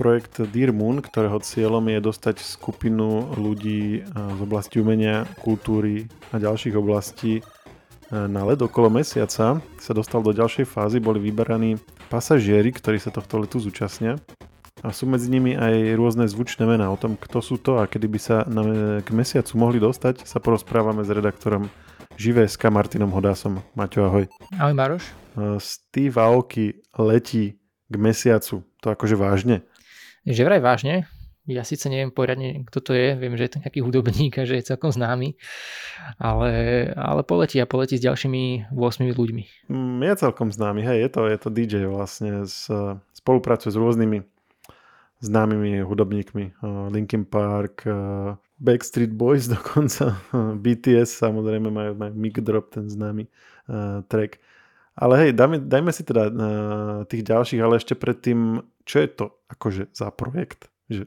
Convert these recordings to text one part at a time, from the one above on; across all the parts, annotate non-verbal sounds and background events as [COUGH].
projekt Dear Moon, ktorého cieľom je dostať skupinu ľudí z oblasti umenia, kultúry a ďalších oblastí na led okolo mesiaca. Sa dostal do ďalšej fázy, boli vyberaní pasažieri, ktorí sa tohto letu zúčastnia. A sú medzi nimi aj rôzne zvučné mená o tom, kto sú to a kedy by sa na, k mesiacu mohli dostať, sa porozprávame s redaktorom Živé.sk Martinom Hodásom. Maťo, ahoj. Ahoj Maroš. Steve Aoki letí k mesiacu. To akože vážne? Že vraj vážne. Ja síce neviem poriadne, kto to je, viem, že je to nejaký hudobník a že je celkom známy, ale, ale poletí a poletí s ďalšími 8 ľuďmi. Mm, je celkom známy, hej, je to, je to DJ vlastne, z, spolupracuje s rôznymi známymi hudobníkmi. Linkin Park, Backstreet Boys [LAUGHS] dokonca, [LAUGHS] BTS samozrejme majú, majú Mic Drop, ten známy uh, track. Ale hej, dajme, dajme si teda tých ďalších, ale ešte predtým, čo je to akože za projekt? Že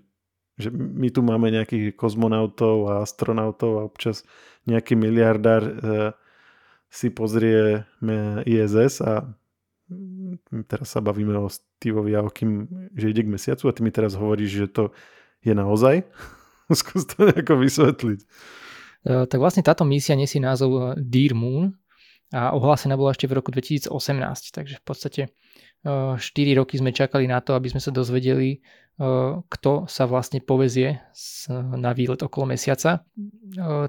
že my tu máme nejakých kozmonautov a astronautov a občas nejaký miliardár e, si pozrie ISS a teraz sa bavíme o Steveovi Aokim, že ide k mesiacu a ty mi teraz hovoríš, že to je naozaj? [LAUGHS] Skús to nejako vysvetliť. E, tak vlastne táto misia nesie názov Dear Moon a ohlásená bola ešte v roku 2018, takže v podstate 4 e, roky sme čakali na to, aby sme sa dozvedeli, kto sa vlastne povezie na výlet okolo mesiaca.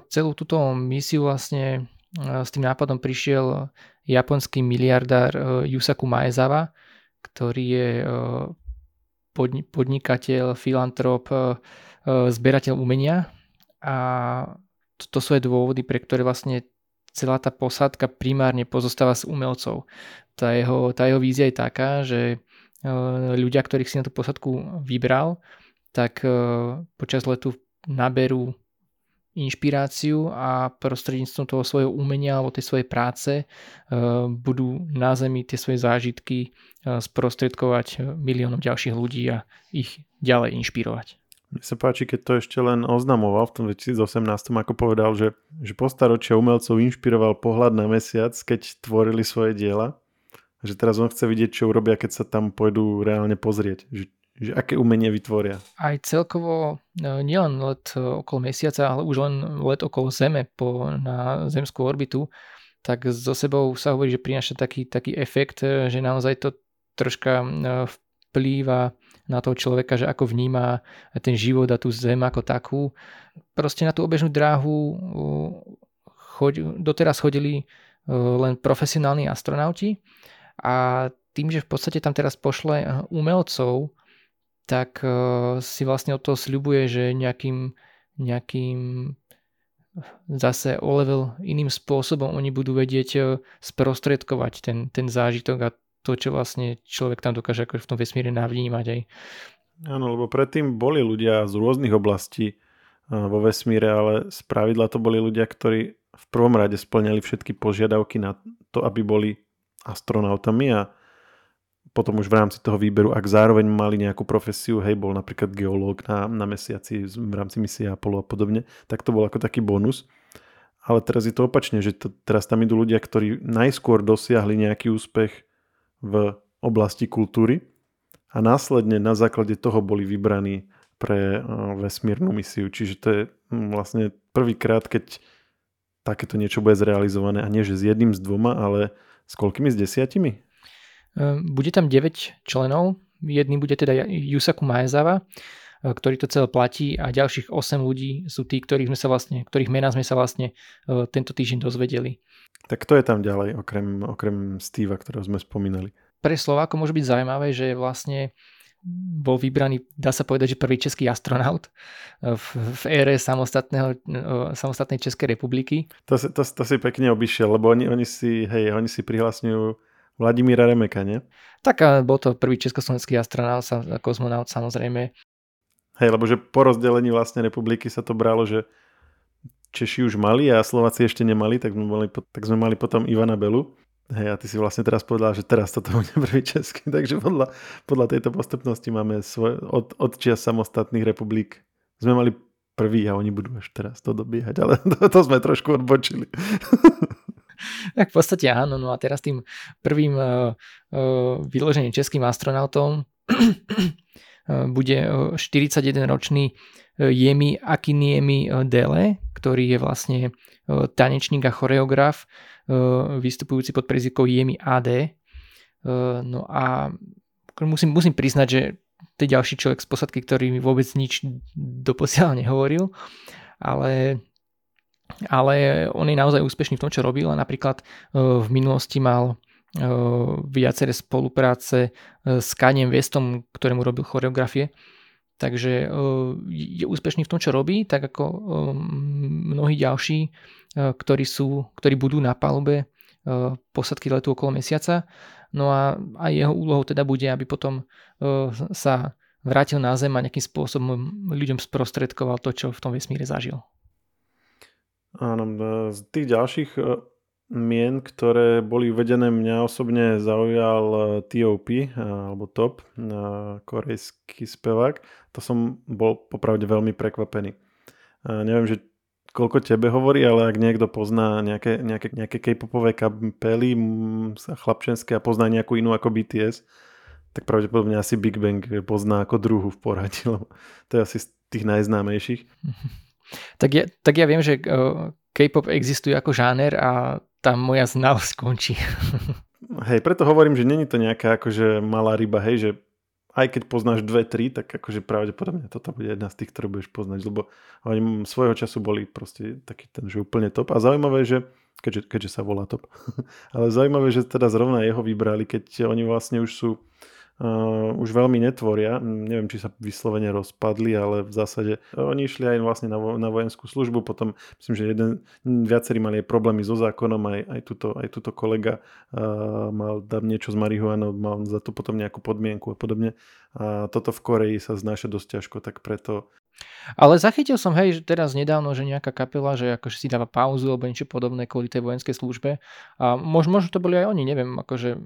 Celú túto misiu vlastne s tým nápadom prišiel japonský miliardár Yusaku Maezawa, ktorý je podnikateľ, filantrop, zberateľ umenia a to sú aj dôvody, pre ktoré vlastne celá tá posádka primárne pozostáva z umelcov. Tá jeho, tá jeho vízia je taká, že Eh, ľudia, ktorých si na tú posadku vybral, tak eh, počas letu naberú inšpiráciu a prostredníctvom toho svojho umenia alebo tej svojej práce eh, budú na zemi tie svoje zážitky sprostredkovať miliónom ďalších ľudí a ich ďalej inšpirovať. Mne sa páči, keď to ešte len oznamoval v tom 2018, ako povedal, že, že po staročia umelcov inšpiroval pohľad na mesiac, keď tvorili svoje diela že teraz on chce vidieť, čo urobia, keď sa tam pôjdu reálne pozrieť. Že, že aké umenie vytvoria. Aj celkovo no, nielen let okolo mesiaca, ale už len let okolo Zeme po, na zemskú orbitu, tak so sebou sa hovorí, že prináša taký, taký efekt, že naozaj to troška e, vplýva na toho človeka, že ako vníma ten život a tú zem ako takú. Proste na tú obežnú dráhu choď, doteraz chodili e, len profesionálni astronauti a tým, že v podstate tam teraz pošle eh, umelcov, tak si vlastne od toho sľubuje, že nejakým, nejakým zase o level iným spôsobom oni budú vedieť sprostredkovať ten, ten zážitok a to, čo vlastne človek tam dokáže ako v tom vesmíre navnímať aj. Áno, lebo predtým boli ľudia z rôznych oblastí vo vesmíre, ale z pravidla to boli ľudia, ktorí v prvom rade splňali všetky požiadavky na to, aby boli astronautami a potom už v rámci toho výberu, ak zároveň mali nejakú profesiu, hej, bol napríklad geológ na, na mesiaci v rámci misie Apollo a podobne, tak to bol ako taký bonus. Ale teraz je to opačne, že to, teraz tam idú ľudia, ktorí najskôr dosiahli nejaký úspech v oblasti kultúry a následne na základe toho boli vybraní pre vesmírnu misiu. Čiže to je hm, vlastne prvýkrát, keď takéto niečo bude zrealizované a nie že s jedným, s dvoma, ale s koľkými? S desiatimi? Ehm, bude tam 9 členov. Jedný bude teda Yusaku Maezawa, e, ktorý to celé platí a ďalších 8 ľudí sú tí, ktorých, sme sa vlastne, ktorých mená sme sa vlastne e, tento týždeň dozvedeli. Tak kto je tam ďalej, okrem, okrem Steva, ktorého sme spomínali? Pre Slováko môže byť zaujímavé, že vlastne bol vybraný, dá sa povedať, že prvý český astronaut eh, v, v ére samostatného, samostatnej Českej republiky. To to, to si pekne obišiel, lebo oni, oni si, hej, oni si prihlasňujú Vladimíra Remeka, nie? Tak a bol to prvý československý astronaut, kozmonaut samozrejme. Hej, lebo že po rozdelení vlastne republiky sa to bralo, že Češi už mali a Slováci ešte nemali, tak sme mali, tak sme mali potom Ivana Belu Hej, a ty si vlastne teraz povedal, že teraz toto bude [LAUGHS] prvý český, takže podľa, podľa tejto postupnosti máme svoj, od, od čias samostatných republik. Sme mali prvý a oni budú až teraz to dobiehať, ale [LAUGHS] to, to sme trošku odbočili. [LAUGHS] tak v podstate áno, no a teraz tým prvým uh, uh, vyloženým českým astronautom bude 41-ročný Jemi Akiniemi Dele, ktorý je vlastne tanečník a choreograf, vystupujúci pod prezivkou Jemi AD. No a musím, musím priznať, že to je ďalší človek z posadky, ktorý mi vôbec nič doposiaľ nehovoril, ale ale on je naozaj úspešný v tom, čo robil a napríklad v minulosti mal viaceré spolupráce s Kaniem Westom, ktorému robil choreografie. Takže je úspešný v tom, čo robí, tak ako mnohí ďalší, ktorí, sú, ktorí budú na palube posadky letu okolo mesiaca. No a aj jeho úlohou teda bude, aby potom sa vrátil na Zem a nejakým spôsobom ľuďom sprostredkoval to, čo v tom vesmíre zažil. Áno, z tých ďalších mien, ktoré boli uvedené, mňa osobne zaujal eh, T.O.P. Eh, alebo Top, eh, korejský spevák. To som bol popravde veľmi prekvapený. Neviem, že koľko tebe hovorí, ale ak niekto pozná nejaké, nejaké, nejaké k-popové kapely chlapčenské a pozná nejakú inú ako BTS, tak pravdepodobne asi Big Bang pozná ako druhu v poradí, [LAUGHS] lebo to je asi z tých najznámejších. [LAUGHS] Tak ja, tak ja viem, že K-pop existuje ako žáner a tá moja znalosť končí. [LAUGHS] hej, preto hovorím, že není to nejaká akože malá ryba, hej, že aj keď poznáš dve, tri, tak akože pravdepodobne toto bude jedna z tých, ktoré budeš poznať, lebo oni svojho času boli proste taký ten, že úplne top. A zaujímavé, že keďže, keďže sa volá top, [LAUGHS] ale zaujímavé, že teda zrovna jeho vybrali, keď oni vlastne už sú uh, už veľmi netvoria. Neviem, či sa vyslovene rozpadli, ale v zásade oni išli aj vlastne na, vo, na vojenskú službu, potom myslím, že jeden, viacerí mali aj problémy so zákonom, aj, aj, tuto, aj tuto kolega uh, mal dať niečo z marihuanou, mal za to potom nejakú podmienku a podobne. A toto v Koreji sa znáša dosť ťažko, tak preto ale zachytil som, hej, že teraz nedávno, že nejaká kapela, že akože si dáva pauzu alebo niečo podobné kvôli tej vojenskej službe. A možno, možno to boli aj oni, neviem, akože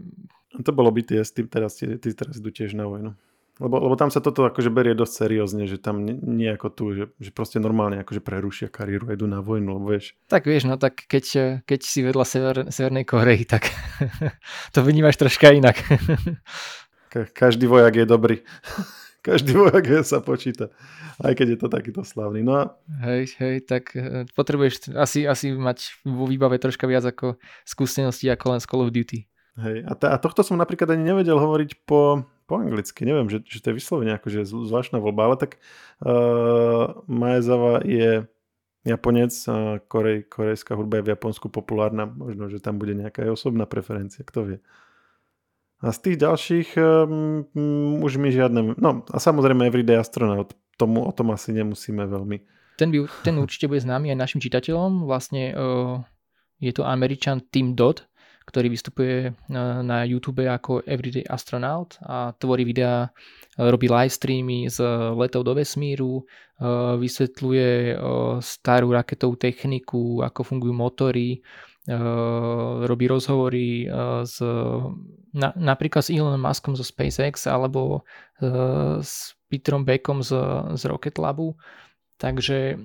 to bolo BTS, ty teraz, ty, ty teraz idú tiež na vojnu. Lebo, lebo tam sa toto akože berie dosť seriózne, že tam nie ako tu, že, že proste normálne akože prerušia kariéru a idú na vojnu, lebo vieš. Tak vieš, no tak keď, keď si vedľa Sever, Severnej Korei, tak [LAUGHS] to vnímaš troška inak. Ka- každý vojak je dobrý. [LAUGHS] každý vojak [LAUGHS] sa počíta. Aj keď je to takýto slavný. No a... Hej, hej, tak eh, potrebuješ asi, asi mať vo výbave troška viac ako skúsenosti ako len z Call of Duty. Hej, a, t- a tohto som napríklad ani nevedel hovoriť po, po anglicky. Neviem, že, že to je vyslovene akože zvláštna voľba, ale tak uh, Maezawa je Japonec, a Korej, korejská hudba je v Japonsku populárna. Možno, že tam bude nejaká aj osobná preferencia, kto vie. A z tých ďalších um, už mi žiadne... No a samozrejme Everyday Astronaut. Tomu, o tom asi nemusíme veľmi. Ten, by, ten určite bude známy aj našim čitateľom. Vlastne uh, je to Američan Tim Dodd, ktorý vystupuje na, na YouTube ako Everyday Astronaut a tvorí videá, robí live streamy z letov do vesmíru, vysvetľuje starú raketovú techniku, ako fungujú motory, robí rozhovory s, na, napríklad s Elon Muskom zo SpaceX alebo s Peterom Beckom z, z Rocket Labu. Takže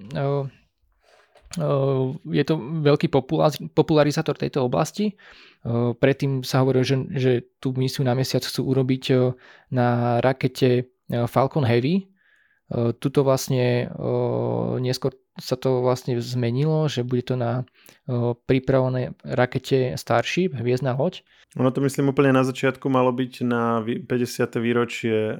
je to veľký popularizátor tejto oblasti. Predtým sa hovorilo, že, že tú misiu na mesiac chcú urobiť na rakete Falcon Heavy. Tuto vlastne neskôr sa to vlastne zmenilo, že bude to na pripravené rakete Starship, hviezdna loď. Ono to myslím úplne na začiatku malo byť na 50. výročie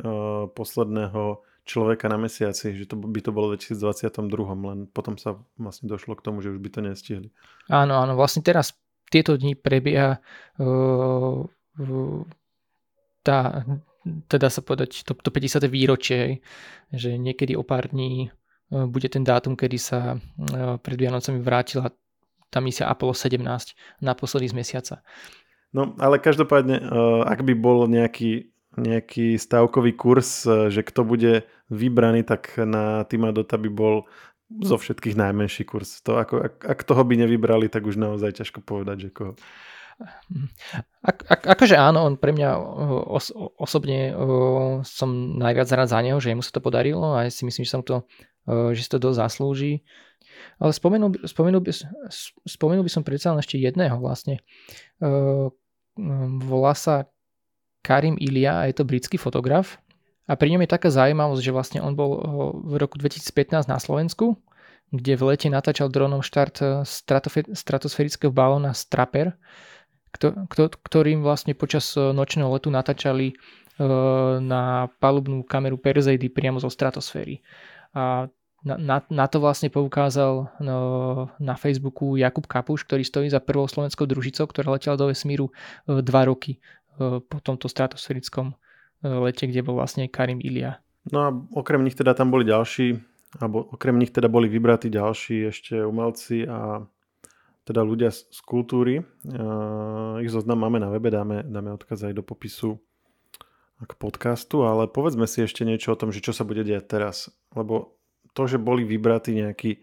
posledného človeka na mesiaci, že to by to bolo v 2022, len potom sa vlastne došlo k tomu, že už by to nestihli. Áno, áno, vlastne teraz tieto dni prebieha uh, tá, teda sa povedať, to, to 50. výročie, že niekedy o pár dní uh, bude ten dátum, kedy sa uh, pred Vianocami vrátila tá misia Apollo 17 naposledy z mesiaca. No, ale každopádne, ak by bol nejaký nejaký stavkový kurz, e, že kto bude vybraný, tak na Tima Dota by bol zo všetkých najmenší kurz. To ako, ak, ak toho by nevybrali, tak už naozaj ťažko povedať, že koho. Ak, ak, akože áno, on pre mňa os, osobne o, som najviac rád za neho, že mu sa to podarilo a ja si myslím, že, som to, o, že si to dosť zaslúži. Ale spomenul, spomenul, by, spomenul by som predsa len ešte jedného vlastne. O, volá sa Karim Ilia a je to britský fotograf A pri ňom je taká zaujímavosť, že vlastne on bol v roku 2015 na Slovensku, kde v lete natáčal dronom štart stratosférického balóna Strapper, ktorým vlastne počas nočného letu natáčali na palubnú kameru Perseidy priamo zo stratosféry. A na, na, na to vlastne poukázal no, na Facebooku Jakub Kapuš, ktorý stojí za prvou slovenskou družicou, ktorá letela do vesmíru dva roky po tomto stratosférickom e, lete, kde bol vlastne Karim Ilia. No a okrem nich teda tam boli ďalší, alebo okrem nich teda boli vybratí ďalší ešte umelci a teda ľudia z, kultúry. Uh, ich zoznam máme na webe, dáme, dáme odkaz aj do popisu k podcastu, ale povedzme si ešte niečo o tom, že čo sa bude diať teraz. Lebo to, že boli vybratí nejakí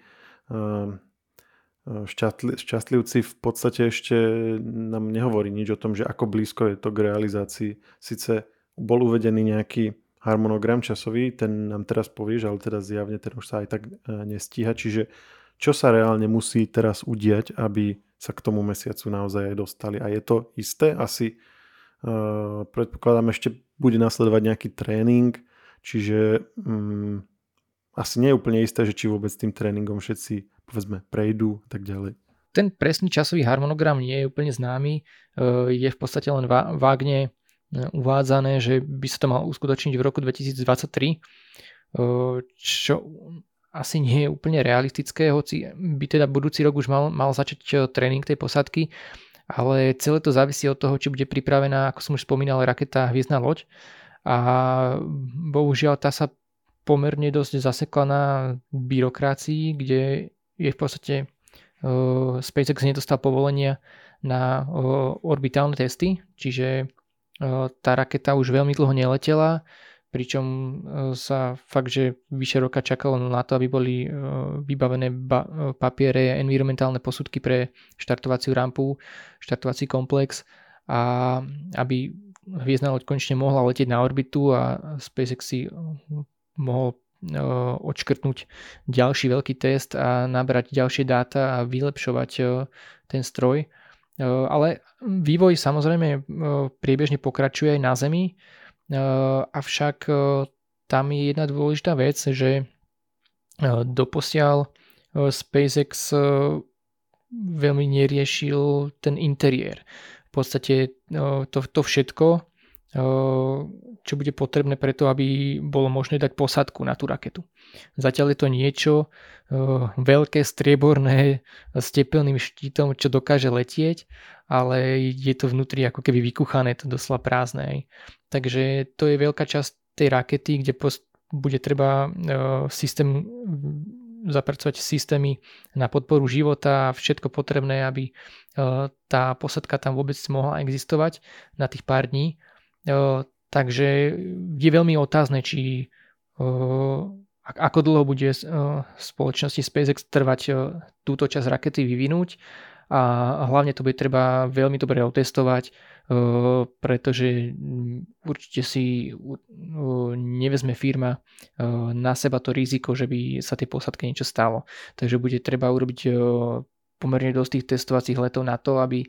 šťastlivci v podstate ešte nám nehovorí nič o tom, že ako blízko je to k realizácii. Sice bol uvedený nejaký harmonogram časový, ten nám teraz povieš, ale teda zjavne ten už sa aj tak e, nestíha. Čiže čo sa reálne musí teraz udiať, aby sa k tomu mesiacu naozaj aj dostali. A je to isté? Asi uh, predpokladám ešte bude nasledovať nejaký tréning, čiže um, asi nie je úplne isté, že či vôbec tým tréningom všetci povedzme prejdú a tak ďalej. Ten presný časový harmonogram nie je úplne známy, e, je v podstate len vágne e, uvádzané, že by sa to mal uskutočniť v roku 2023, e, čo asi nie je úplne realistické, hoci by teda budúci rok už mal, mal začať tréning tej posadky, ale celé to závisí od toho, či bude pripravená, ako som už spomínal, raketa Hviezdna loď. A bohužiaľ tá sa pomerne dosť zasekla na byrokracii, kde je v podstate uh, SpaceX nedostal povolenia na uh, orbitálne testy, čiže uh, tá raketa už veľmi dlho neletela, pričom sa fakt, že vyše roka čakalo na to, aby boli vybavené ba- papiere, environmentálne posudky pre štartovaciu rampu, štartovací komplex a aby hviezdna loď konečne mohla letieť na orbitu a SpaceX si mohol odškrtnúť ďalší veľký test a nabrať ďalšie dáta a vylepšovať ten stroj. Ale vývoj samozrejme priebežne pokračuje aj na Zemi, avšak tam je jedna dôležitá vec, že doposiaľ SpaceX veľmi neriešil ten interiér. V podstate to, to všetko čo bude potrebné preto, aby bolo možné dať posadku na tú raketu. Zatiaľ je to niečo veľké, strieborné, s tepelným štítom, čo dokáže letieť, ale je to vnútri ako keby vykuchané, to doslova prázdne. Takže to je veľká časť tej rakety, kde bude treba systém zapracovať systémy na podporu života a všetko potrebné, aby tá posadka tam vôbec mohla existovať na tých pár dní takže je veľmi otázne, či ako dlho bude spoločnosti SpaceX trvať túto časť rakety vyvinúť a hlavne to bude treba veľmi dobre otestovať, pretože určite si nevezme firma na seba to riziko, že by sa tej posadke niečo stalo. Takže bude treba urobiť pomerne dosť tých testovacích letov na to, aby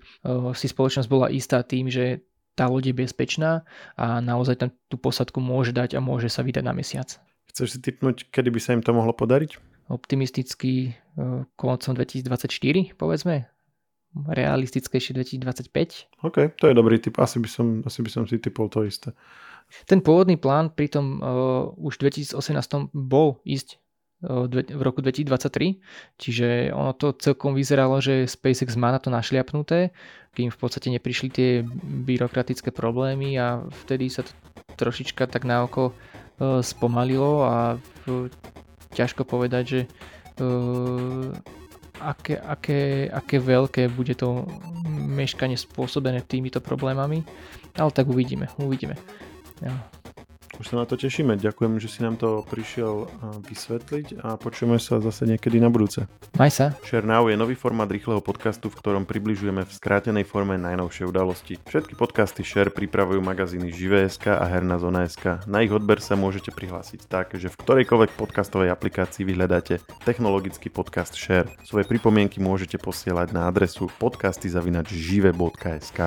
si spoločnosť bola istá tým, že tá loď je bezpečná a naozaj tam tú posadku môže dať a môže sa vydať na mesiac. Chceš si typnúť, kedy by sa im to mohlo podariť? Optimisticky e, koncom 2024, povedzme. Realistickejšie 2025. OK, to je dobrý typ. Asi by som, asi by som si typol to isté. Ten pôvodný plán pritom uh, už v 2018 bol ísť v roku 2023, čiže ono to celkom vyzeralo, že SpaceX má na to našliapnuté, kým v podstate neprišli tie byrokratické problémy a vtedy sa to trošička tak na oko e, spomalilo a ťažko povedať, že e, aké, aké, aké veľké bude to meškanie spôsobené týmito problémami, ale tak uvidíme, uvidíme. Už sa na to tešíme. Ďakujem, že si nám to prišiel vysvetliť a počujeme sa zase niekedy na budúce. Maj sa. Share Now je nový formát rýchleho podcastu, v ktorom približujeme v skrátenej forme najnovšie udalosti. Všetky podcasty Share pripravujú magazíny Živé.sk a Herná zona.sk. Na ich odber sa môžete prihlásiť tak, že v ktorejkoľvek podcastovej aplikácii vyhľadáte technologický podcast Share. Svoje pripomienky môžete posielať na adresu podcasty.žive.sk.